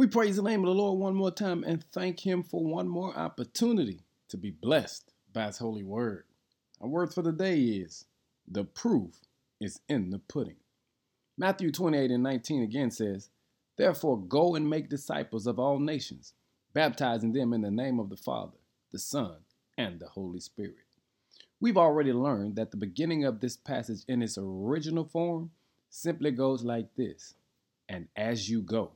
We praise the name of the Lord one more time and thank Him for one more opportunity to be blessed by His holy word. Our word for the day is the proof is in the pudding. Matthew 28 and 19 again says, Therefore go and make disciples of all nations, baptizing them in the name of the Father, the Son, and the Holy Spirit. We've already learned that the beginning of this passage in its original form simply goes like this and as you go.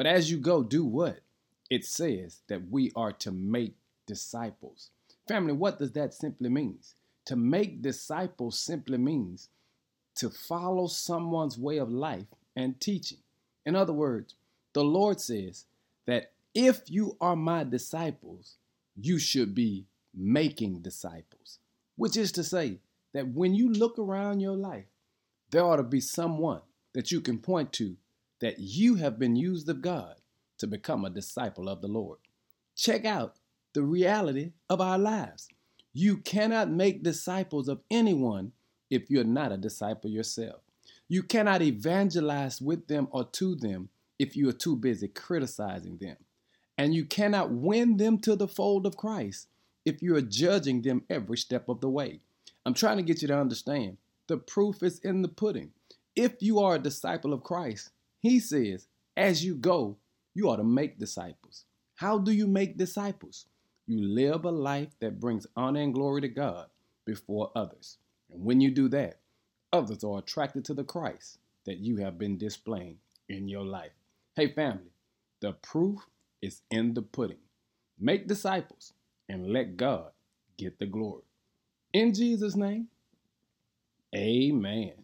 But as you go, do what? It says that we are to make disciples. Family, what does that simply mean? To make disciples simply means to follow someone's way of life and teaching. In other words, the Lord says that if you are my disciples, you should be making disciples, which is to say that when you look around your life, there ought to be someone that you can point to that you have been used of God to become a disciple of the Lord. Check out the reality of our lives. You cannot make disciples of anyone if you're not a disciple yourself. You cannot evangelize with them or to them if you are too busy criticizing them. And you cannot win them to the fold of Christ if you are judging them every step of the way. I'm trying to get you to understand the proof is in the pudding. If you are a disciple of Christ, he says, as you go, you ought to make disciples. How do you make disciples? You live a life that brings honor and glory to God before others. And when you do that, others are attracted to the Christ that you have been displaying in your life. Hey, family, the proof is in the pudding. Make disciples and let God get the glory. In Jesus' name, amen.